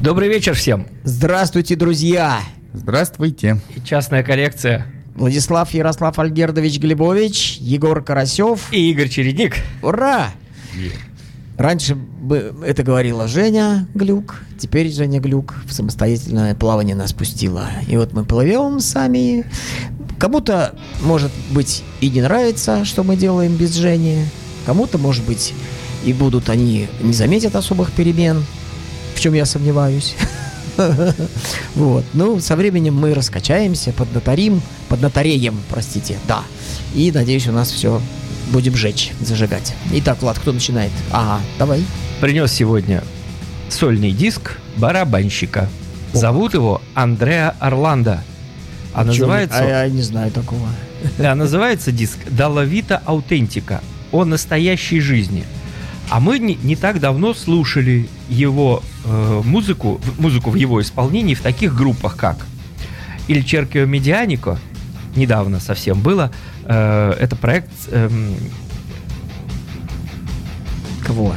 Добрый вечер всем. Здравствуйте, друзья. Здравствуйте. И частная коллекция. Владислав Ярослав Альгердович Глебович, Егор Карасев. И Игорь Чередник. Ура! Раньше бы это говорила Женя Глюк, теперь Женя Глюк в самостоятельное плавание нас пустила. И вот мы плывем сами. Кому-то, может быть, и не нравится, что мы делаем без Жени. Кому-то, может быть, и будут они не заметят особых перемен, чем я сомневаюсь. Вот. Ну, со временем мы раскачаемся, поднаторим, поднатореем, простите, да. И, надеюсь, у нас все будем жечь, зажигать. Итак, Влад, кто начинает? Ага, давай. Принес сегодня сольный диск барабанщика. Зовут его Андреа Орландо. А называется... А я не знаю такого. А называется диск «Доловита аутентика» о настоящей жизни. А мы не, не так давно слушали его э, музыку, музыку в его исполнении в таких группах, как «Иль Черкио Медианико», недавно совсем было, э, это проект... Э, Кого?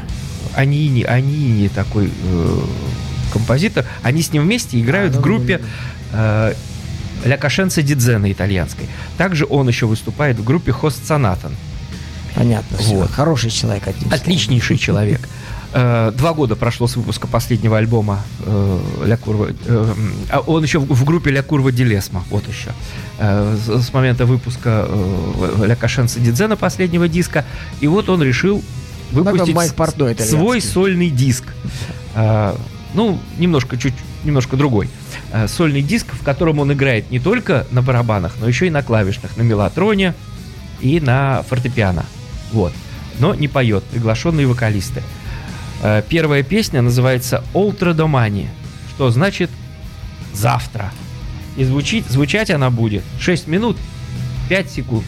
Анини, Анини такой э, композитор. Они с ним вместе играют А, в группе э, Ля Кошенца Дидзена итальянской. Также он еще выступает в группе Хост Сонатан. Понятно. всё. Вот. Хороший человек, одним. Отличнейший человек. Э, Два года прошло с выпуска последнего альбома э, Ля Курва. э, а Он еще в группе Ля Курва Дилесма. Вот еще. С момента выпуска Ля Кошенца Дидзена последнего диска. И вот он решил выпустить Майк свой сольный диск. Ну, немножко чуть немножко другой. Сольный диск, в котором он играет не только на барабанах, но еще и на клавишных, на мелатроне и на фортепиано. Вот. Но не поет, приглашенные вокалисты. Э, Первая песня называется «Олтро Домани», что значит «завтра». И звучит, звучать она будет 6 минут 5 секунд.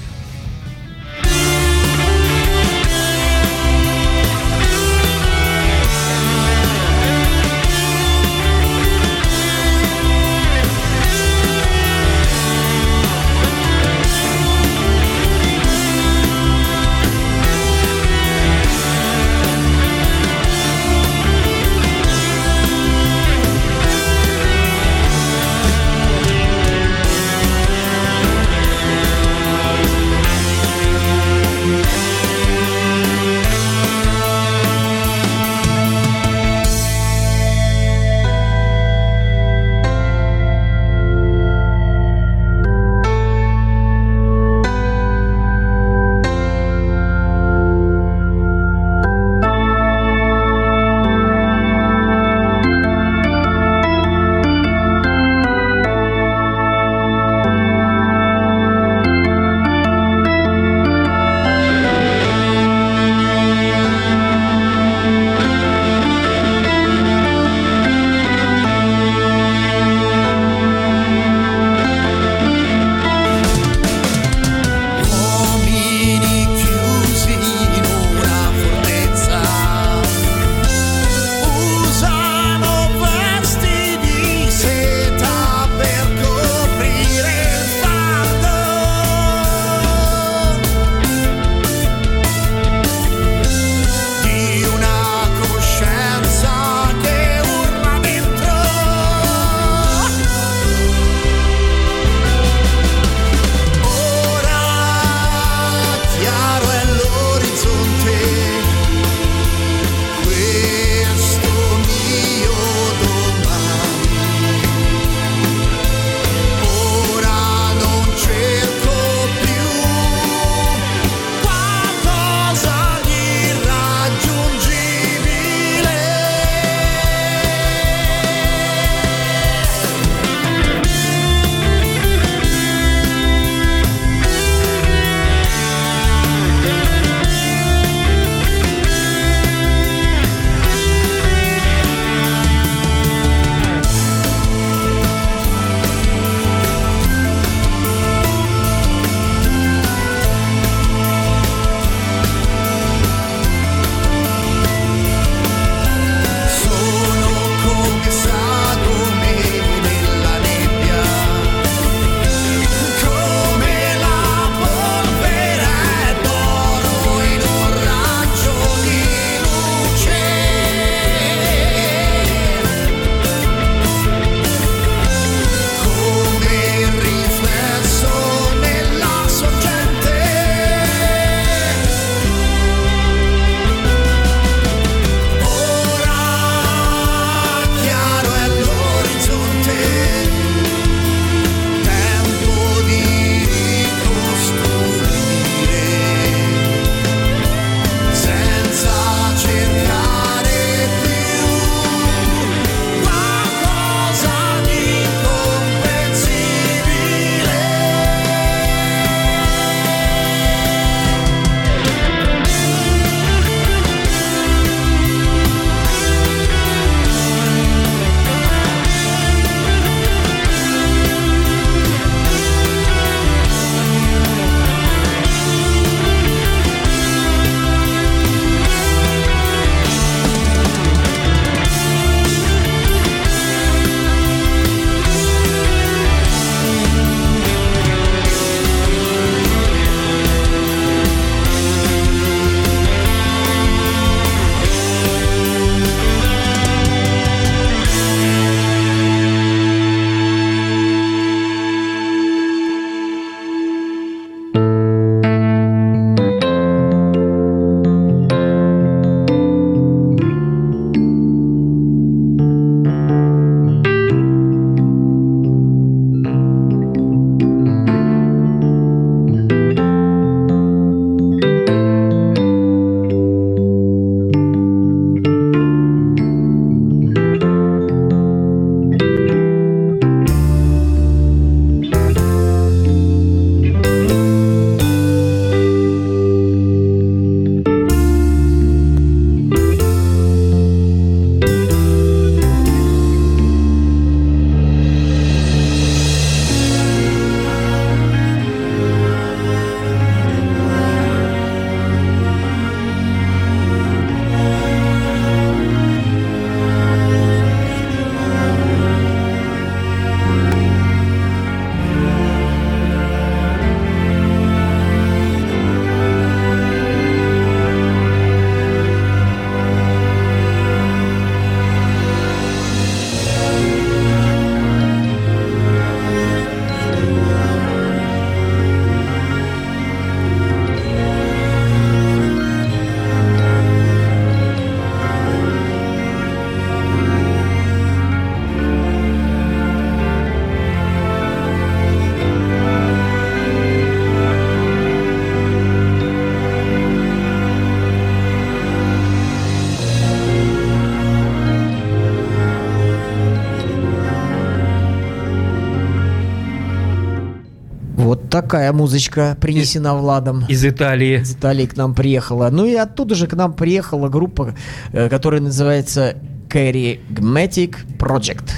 Такая музычка принесена Владом. Из Италии. Из Италии к нам приехала. Ну и оттуда же к нам приехала группа, э, которая называется Charismatic Project.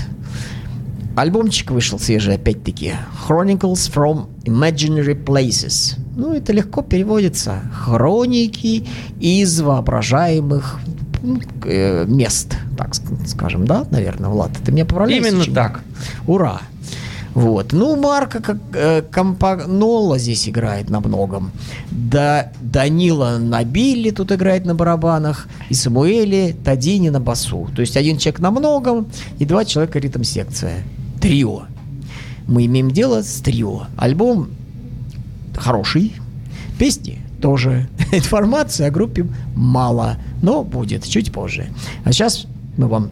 Альбомчик вышел свежий, опять-таки. Chronicles from Imaginary Places. Ну, это легко переводится. Хроники из воображаемых э, мест, так скажем, да, наверное, Влад, ты меня поправляешь? Именно так. Ура! Вот. Ну, Марка как э, Компанола здесь играет на многом. Да, Данила Набили тут играет на барабанах. И Самуэли Тадини на басу. То есть один человек на многом и два человека ритм-секция. Трио. Мы имеем дело с трио. Альбом хороший. Песни тоже. Информации о группе мало, но будет чуть позже. А сейчас мы вам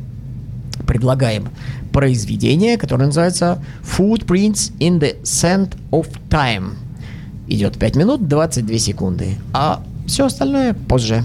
предлагаем произведение, которое называется Footprints in the Sand of Time. Идет 5 минут 22 секунды, а все остальное позже.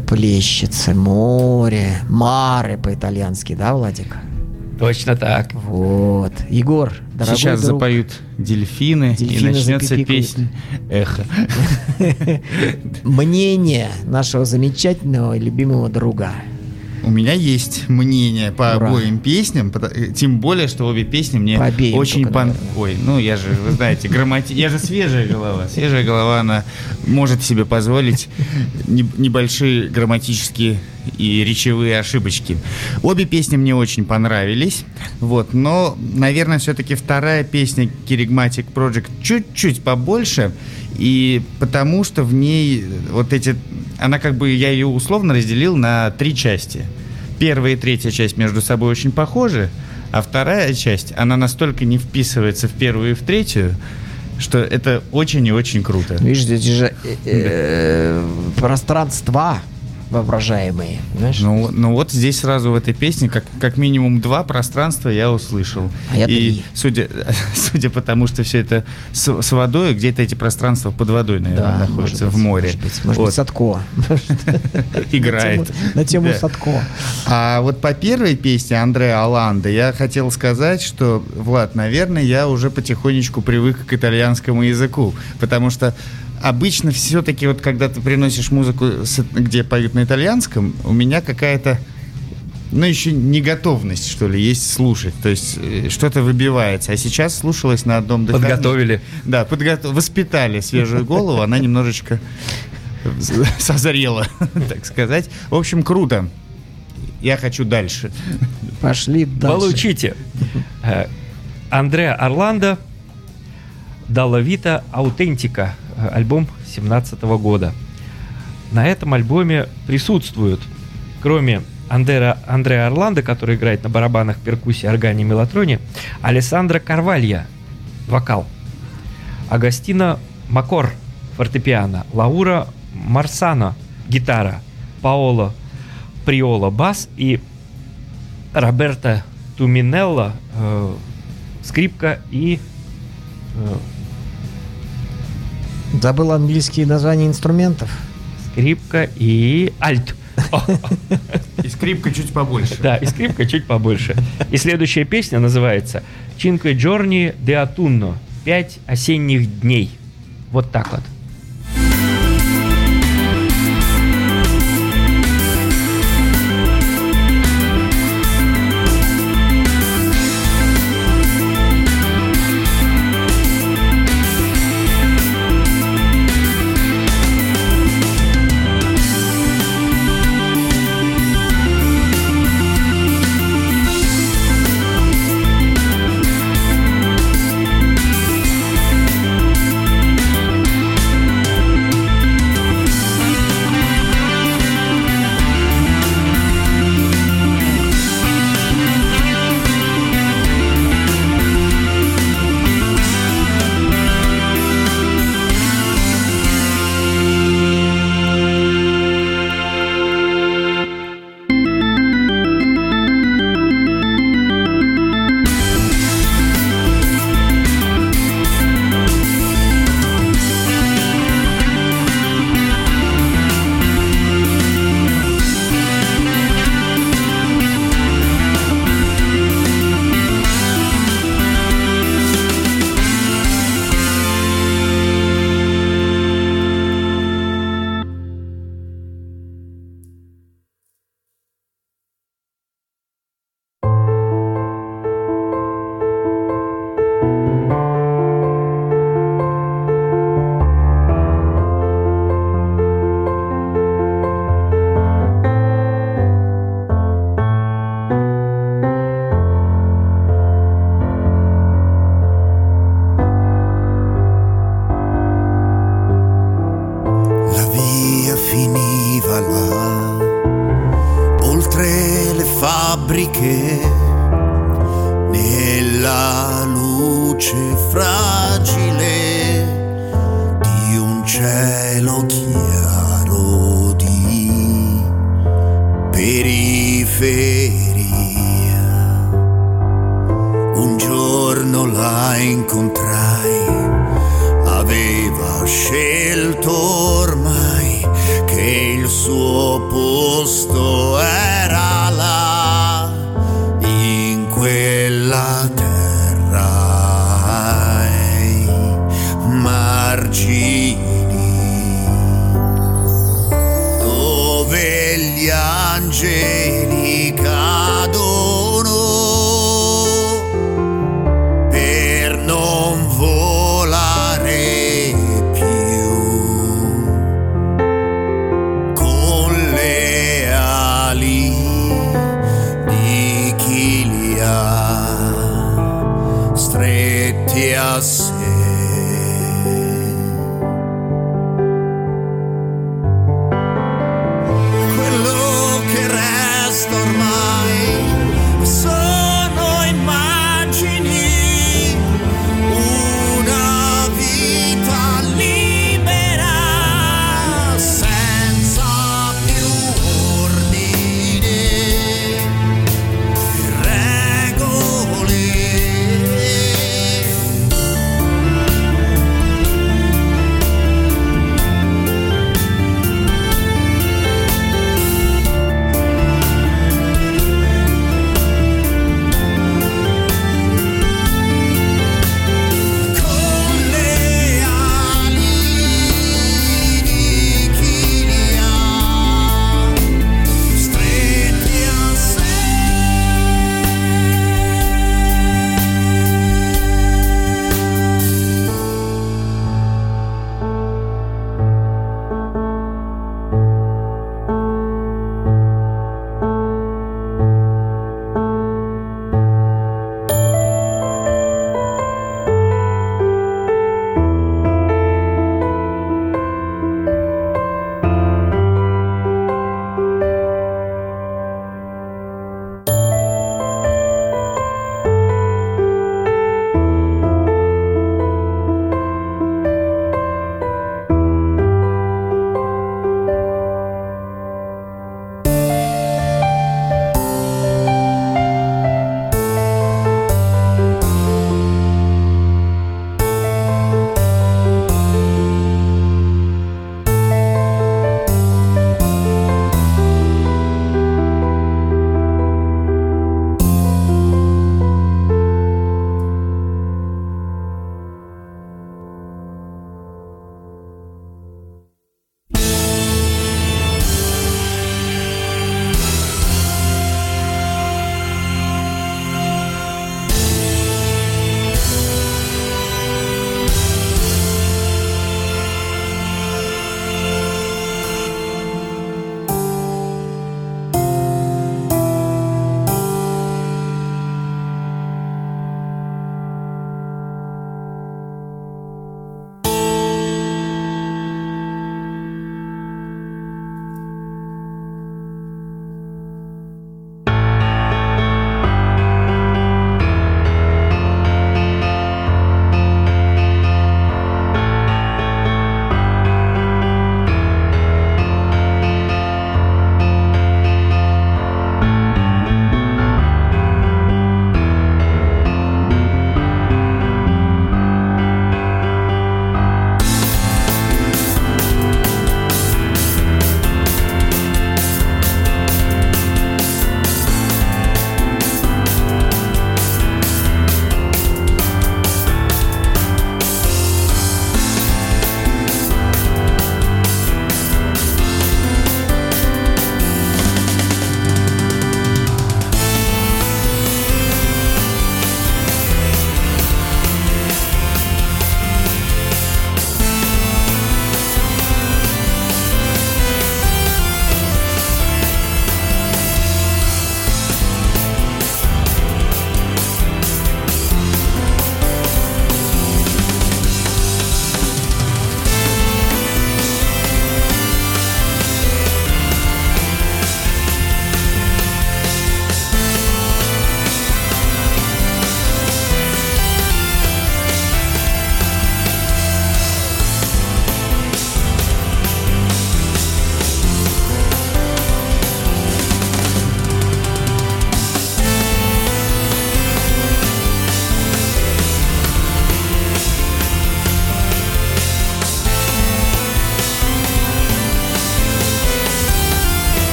Плещется море, маре по-итальянски, да, Владик? Точно так. Вот. Егор, дорогой Сейчас друг, запоют дельфины, Дельфины и начнется песня «Эхо». мнение нашего замечательного и любимого друга. У меня есть мнение по Ура. обоим песням, э, тем более, что обе песни мне По обеим очень пон... наверное. Ой, ну я же, вы знаете, граммати... я же свежая голова. Свежая голова, она может себе позволить не- небольшие грамматические и речевые ошибочки. Обе песни мне очень понравились, вот, но, наверное, все-таки вторая песня Kerygmatic Project чуть-чуть побольше, и потому что в ней вот эти... Она как бы, я ее условно разделил на три части. Первая и третья часть между собой очень похожи, а вторая часть, она настолько не вписывается в первую и в третью, что это очень и очень круто. Видишь, эти же э, э, пространства воображаемые, знаешь? Ну, ну вот здесь сразу в этой песне как, как минимум два пространства я услышал. А я И три. судя, судя по тому, что все это с, с водой, где-то эти пространства под водой, наверное, находятся может в быть, море. Может быть, может Вот, быть, Садко. играет. На тему, Да. Садко. А вот по первой песне Андреа Аланда я хотел сказать, что, Влад, наверное, я уже потихонечку привык к итальянскому языку, потому что обычно все-таки вот когда ты приносишь музыку, где поют на итальянском, у меня какая-то ну, еще не готовность, что ли, есть слушать. То есть э, что-то выбивается. А сейчас слушалось на одном дыхании. Подготовили. Да, подго- воспитали свежую голову, она немножечко созрела, так сказать. В общем, круто. Я хочу дальше. Пошли дальше. Получите. Э, Андреа Орландо Дала Вита Аутентика, альбом 17 года. На этом альбоме присутствуют, кроме Андера, Андреа Орландо, который играет на барабанах, перкуссии, органе и мелатроне, Алессандро Карвалья, вокал, Агастина Макор, фортепиано, Лаура Марсано, гитара, Паоло Приола, бас. И Роберто Туминелло, э, скрипка и э, Забыл английские названия инструментов. скрипка и альт. И скрипка чуть побольше. Да, и скрипка чуть побольше. И следующая песня называется Cinque giorni de autunno. Пять осенних дней. Вот так вот.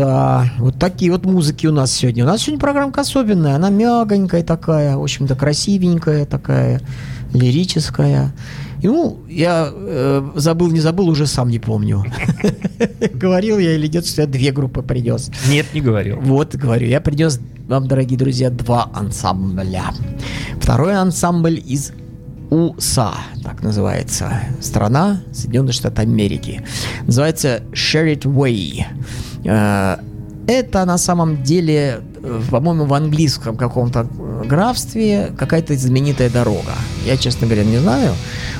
Да, вот такие вот музыки у нас сегодня. У нас сегодня программка особенная. Она мягонькая такая, в общем-то, красивенькая такая, лирическая. И, ну, я э, забыл, не забыл, уже сам не помню. Говорил я или нет, что я две группы принес. Нет, не говорил. Вот, говорю, я принес вам, дорогие друзья, два ансамбля. Второй ансамбль из УСА, так называется, страна Соединенных Штатов Америки. Называется Share It Way. Э, Это на самом деле, э, по-моему, в английском каком-то э, графстве какая-то знаменитая дорога. Я, честно говоря, не знаю.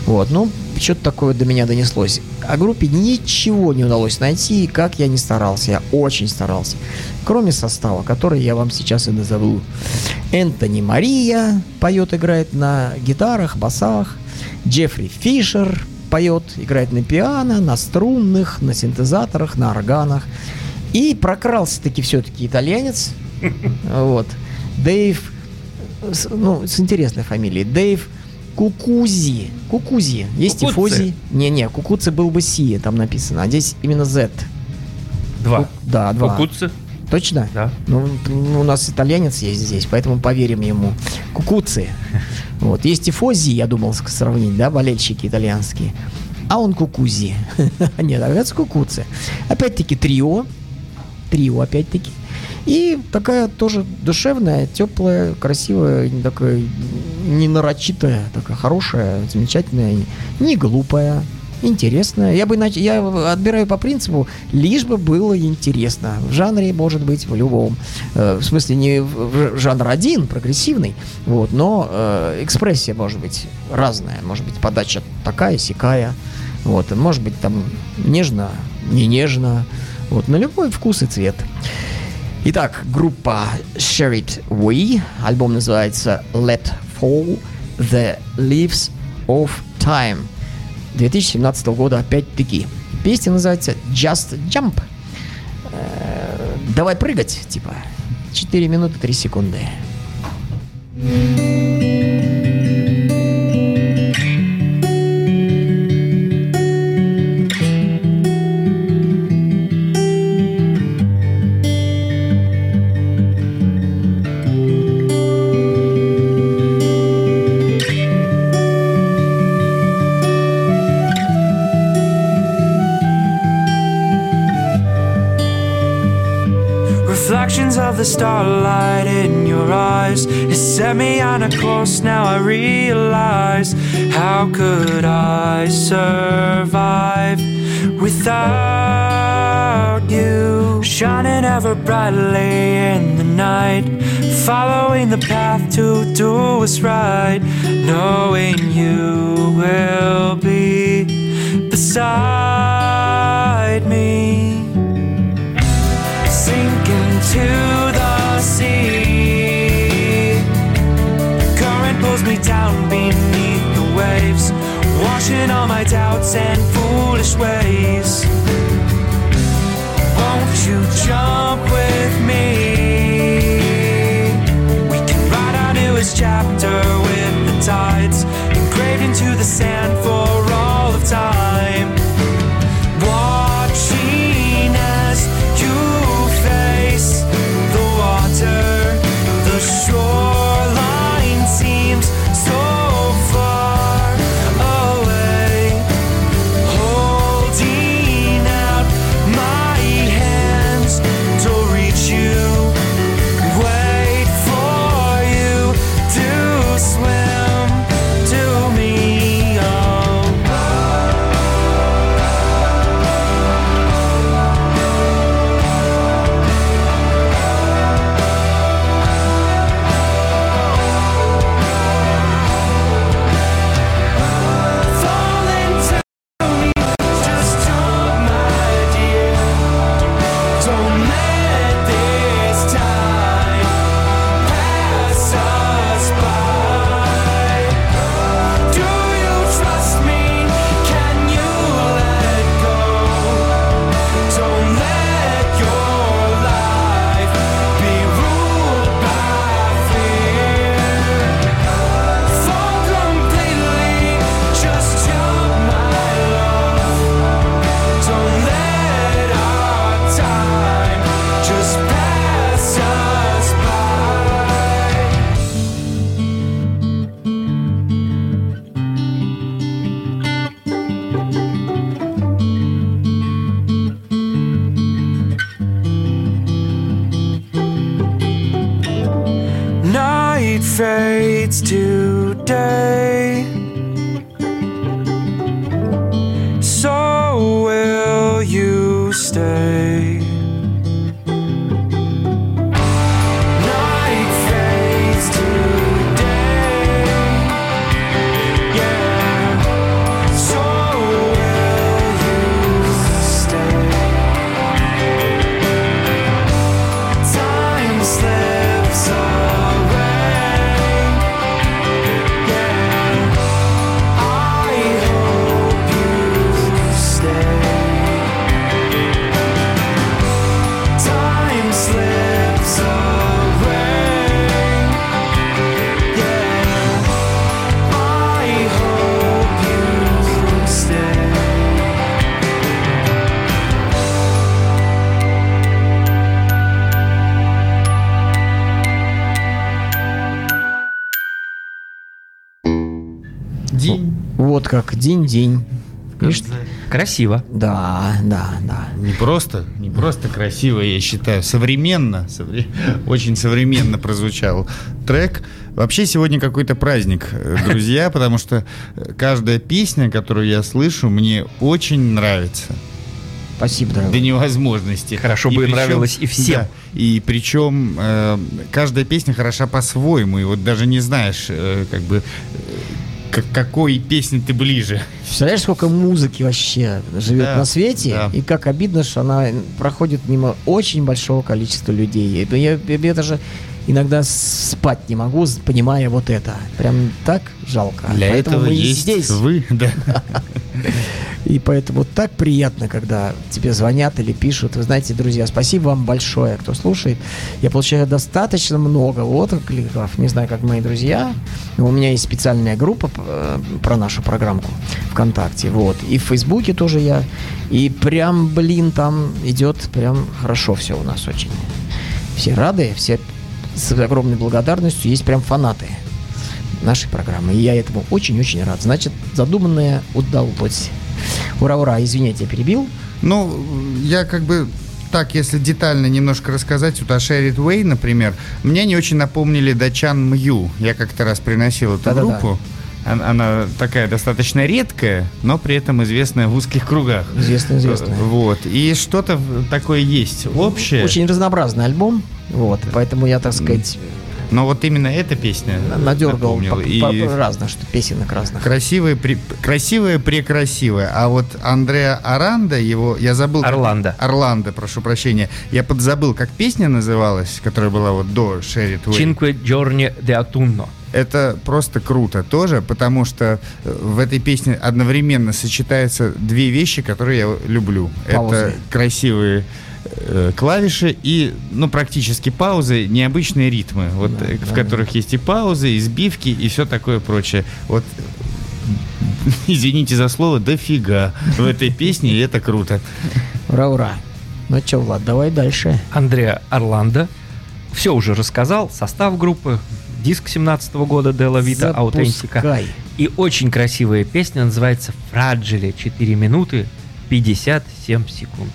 Вот, но что-то такое до меня донеслось. О группе ничего не удалось найти, как я не старался. Я очень старался. Кроме состава, который я вам сейчас и назову. Энтони Мария поет, играет на гитарах, басах. Джеффри Фишер поет, играет на пиано, на струнных, на синтезаторах, на органах. И прокрался-таки все-таки итальянец. Вот. Дэйв, ну, с интересной фамилией. Дэйв Кукузи. Кукузи. Есть Кукуцци. тифози. Не-не, Кукуци был бы Си, там написано. А здесь именно Z. Два. Ку- Да, два. Кукуцы. Точно? Да. Ну, м, у нас итальянец есть здесь, поэтому поверим ему. Кукуци. Вот. Есть тифози, я думал сравнить, да, болельщики итальянские. А он кукузи. Нет, оказывается, кукуци. Опять-таки трио. Трио, опять-таки. И такая тоже душевная, теплая, красивая, не такая не нарочитая, такая хорошая, замечательная, не глупая, интересная. Я бы иначе, я отбираю по принципу, лишь бы было интересно. В жанре, может быть, в любом. Э, в смысле, не в жанр один, прогрессивный, вот, но э, экспрессия может быть разная. Может быть, подача такая, сякая. Вот, может быть, там нежно, не нежно. Вот, на любой вкус и цвет. Итак, группа Share We. Альбом называется Let Fall the Leaves of Time. 2017 года опять-таки. Песня называется Just Jump. Э, Давай прыгать, типа. 4 минуты 3 секунды. Reflections set me on a course, now I realize. How could I survive without you? Shining ever brightly in the night. Following the path to do what's right. Knowing you will be beside me sink into down beneath the waves, washing all my doubts and foolish ways. Won't you jump with me? We can write our newest chapter with the tides engraved into the sand for all of time. Today. So will you stay? День-день. Видишь? Красиво. Да, да, да. Не просто, не просто красиво, я считаю, современно, совре- очень современно прозвучал трек. Вообще сегодня какой-то праздник, э, друзья, потому что э, каждая песня, которую я слышу, мне очень нравится. Спасибо, До дорогой. невозможности. Хорошо бы нравилось и всем. Да, и причем э, каждая песня хороша по-своему, и вот даже не знаешь, э, как бы, э, к какой песне ты ближе. Представляешь, сколько музыки вообще живет Да, на свете, да. и как обидно, что она проходит мимо очень большого количества людей. Я, я, я даже иногда спать не могу, понимая вот это. Прям так жалко. Для Поэтому этого мы есть здесь. вы, да. И поэтому так приятно, когда тебе звонят или пишут. Вы знаете, друзья, спасибо вам большое, кто слушает. Я получаю достаточно много откликов. Не знаю, как мои друзья. Но у меня есть специальная группа э, про нашу программку ВКонтакте. Вот. И в Фейсбуке тоже я. И прям, блин, там идет прям хорошо все у нас очень. Все рады, все с огромной благодарностью. Есть прям фанаты нашей программы. И я этому очень-очень рад. Значит, задуманное удалось. Ура, ура, извините, я перебил. Ну, я как бы так, если детально немножко рассказать, вот о Шерит Уэй, например, мне не очень напомнили Дачан Мью. Я как-то раз приносил эту Да-да-да. группу. Она, она такая достаточно редкая, но при этом известная в узких кругах. Известно, известно. Э, Вот. И что-то такое есть общее. Очень разнообразный альбом. Вот, поэтому я, так сказать, Но вот именно эта песня надергал по- И по- разно, что песенок разных. красивая, при- красивая, прекрасивая. А вот Андреа Аранда, его, я забыл... как- Орландо. Орландо, прошу прощения. Я подзабыл, как песня называлась, которая была вот до Шерит Уэй. Cinque giorni de autunno. Это просто круто тоже, потому что э, в этой песне одновременно сочетаются две вещи, которые я люблю. Паузы. Это красивые клавиши и, ну, практически паузы, необычные ритмы, вот, Да, э, в да, которых есть и паузы, и сбивки, и все такое прочее. Вот, извините за слово, дофига в этой песне, и это круто. Ура, ура. Ну что, Влад, давай дальше. Андреа Орландо. Все уже рассказал. Состав группы. Диск 17 года Дела Вита Аутентика. И очень красивая песня называется «Фраджили». 4 минуты 57 секунд.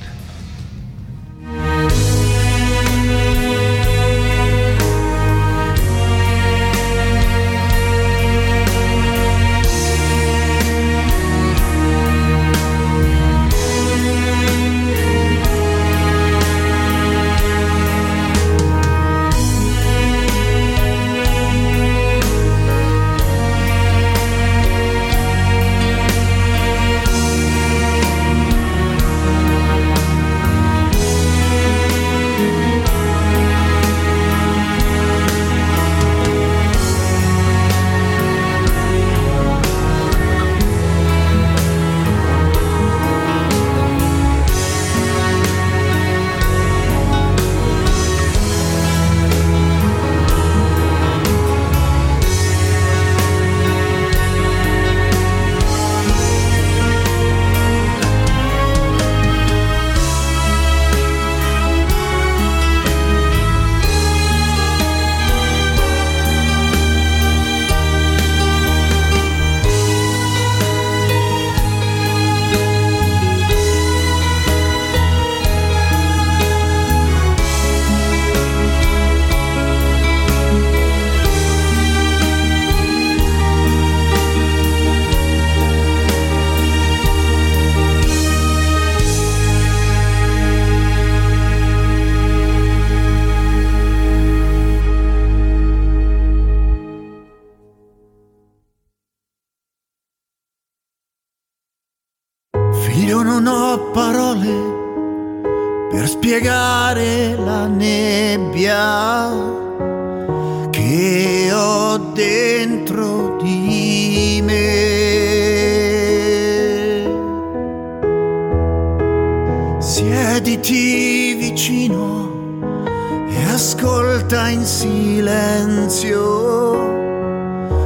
Ascolta in silenzio.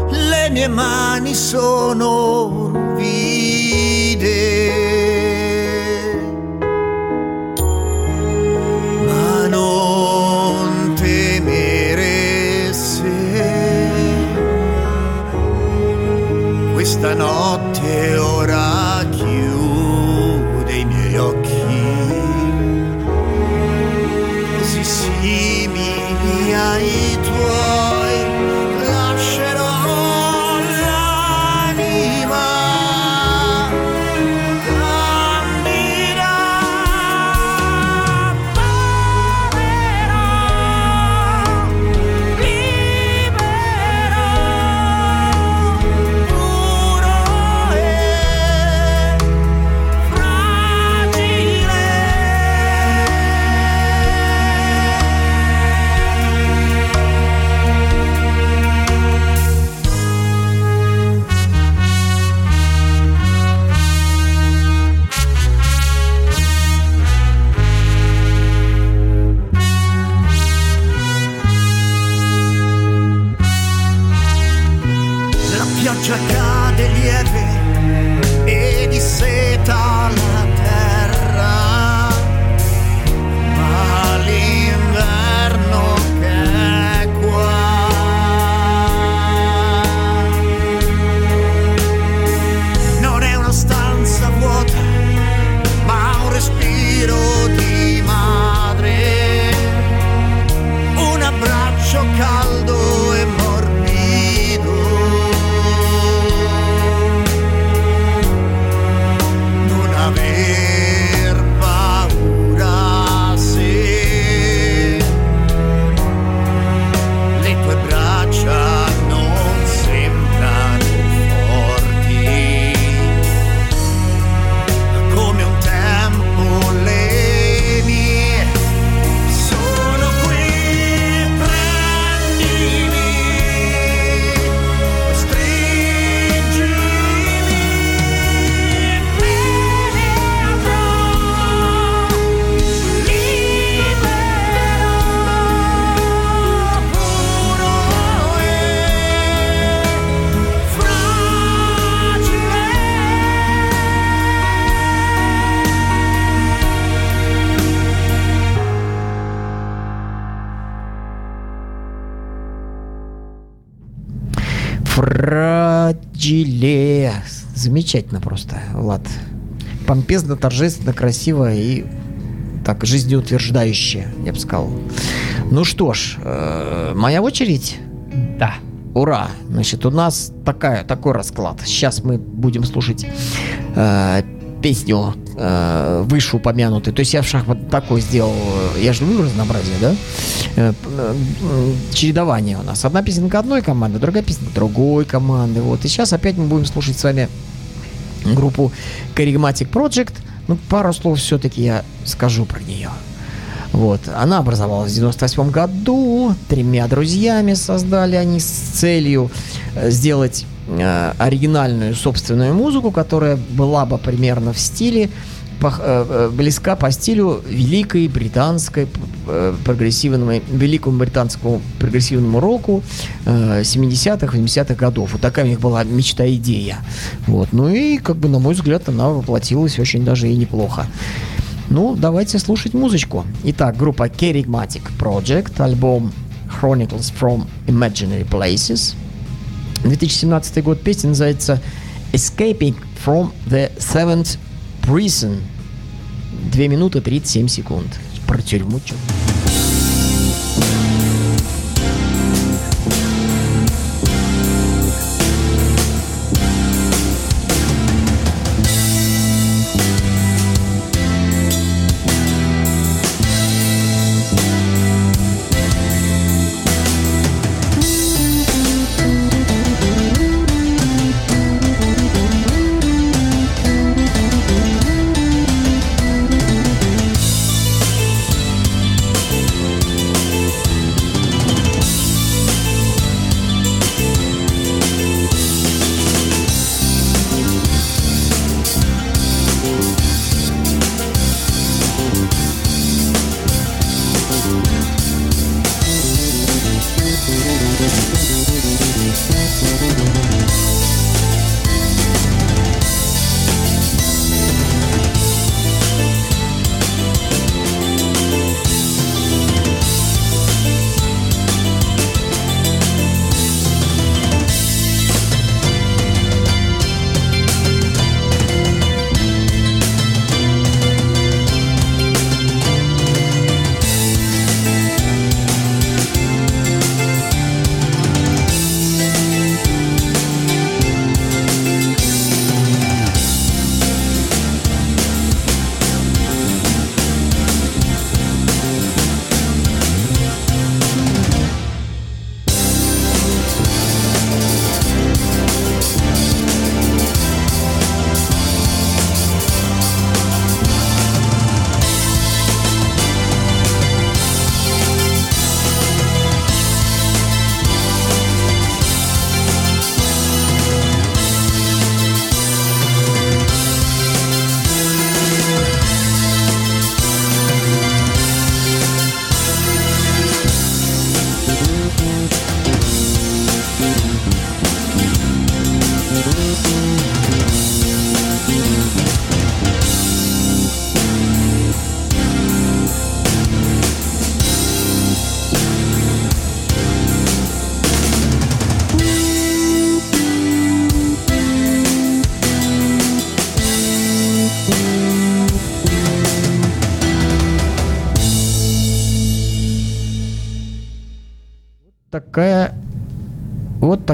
Le mie mani sono ruvide. Ma non temere Замечательно просто, Влад. Помпезно, торжественно, красиво и так жизнеутверждающе, я бы сказал. Ну что ж, э, моя очередь. Да. Ура! Значит, у нас такая, такой расклад. Сейчас мы будем слушать э, песню э, вышеупомянутую. То есть я в шахмат такой сделал. э, Я же люблю разнообразие, да? Э, э, чередование у нас. Одна песенка одной команды, другая песенка другой команды. Вот. И сейчас опять мы будем слушать с вами группу Charismatic Project. Ну, пару слов все-таки я скажу про нее. Вот. Она образовалась в 98 году. Тремя друзьями создали они с целью э, сделать э, оригинальную собственную музыку, которая была бы примерно в стиле э, близка по стилю великой британской э, прогрессивной, великому британскому прогрессивному року э, 70-х, 80-х годов. Вот такая у них была мечта-идея. Вот. Ну и, как бы, на мой взгляд, она воплотилась очень даже и неплохо. Ну, давайте слушать музычку. Итак, группа Kerygmatic Project, альбом Chronicles from Imaginary Places. 2017 год, песня называется Escaping from the Seventh Prison. 2 минуты 37 секунд. Про тюрьму чё.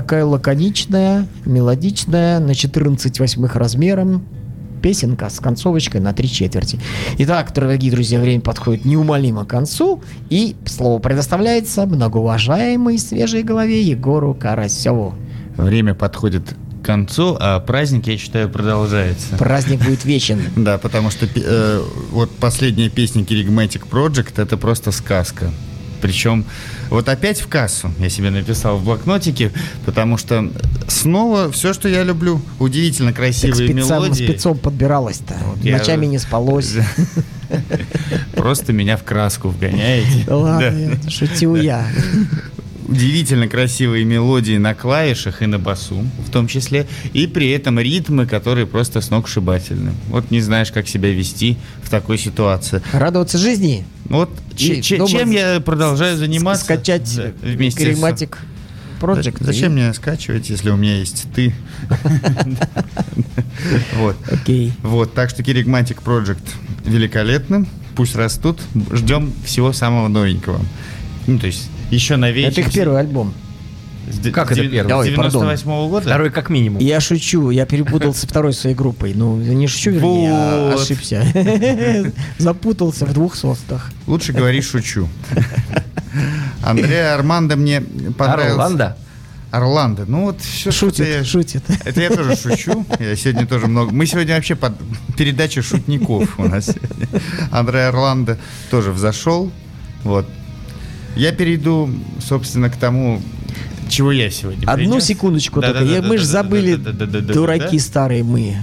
Такая лаконичная, мелодичная, на 14 восьмых размером песенка с концовочкой на три четверти. Итак, дорогие друзья, время подходит неумолимо к концу, и слово предоставляется многоуважаемой свежей голове Егору Карасеву. Время подходит к концу, а праздник, я считаю, продолжается. Праздник будет вечен. Да, потому что э, вот последняя песня Kerygmatic Project это просто сказка. Причем вот опять в кассу я себе написал в блокнотике, потому что снова все, что я люблю, удивительно Так красивые спецам, мелодии. спецом подбиралась-то. Вот я- Ночами не спалось. Просто меня в краску вгоняете. Ладно, я шутил я. Удивительно красивые мелодии на клавишах и на басу, в том числе, и при этом ритмы, которые просто сногсшибательны. Вот не знаешь, как себя вести в такой ситуации. Радоваться жизни. Вот И дома чем я продолжаю с- заниматься? Скачать Да, вместе с- Керематик Project. Зачем и- мне скачивать, если у меня есть ты? Вот. Окей. Вот, так что Kerygmatic Project великолепны. Пусть растут. Ждем всего самого новенького. Ну, то есть, еще новее. Это их первый альбом. с Как с это первый? Давай, пардон. 98 года? Второй как минимум. Я шучу, я перепутал со второй своей группой. Ну, не шучу, вернее, а Вот. ошибся. Запутался в двух состах. Лучше говори «шучу». Андреа Армандо мне понравился. Орландо? Орландо. Ну вот все, Шутит, шутит. Это я тоже шучу. Я сегодня тоже много. Мы сегодня вообще под передача шутников у нас. Андрей Орландо тоже взошел. Вот. Я перейду, собственно, к тому, чего я сегодня. Одну принес. секундочку да, только. Да, да, мы да, же да, забыли, да, да, да, дураки да? старые мы.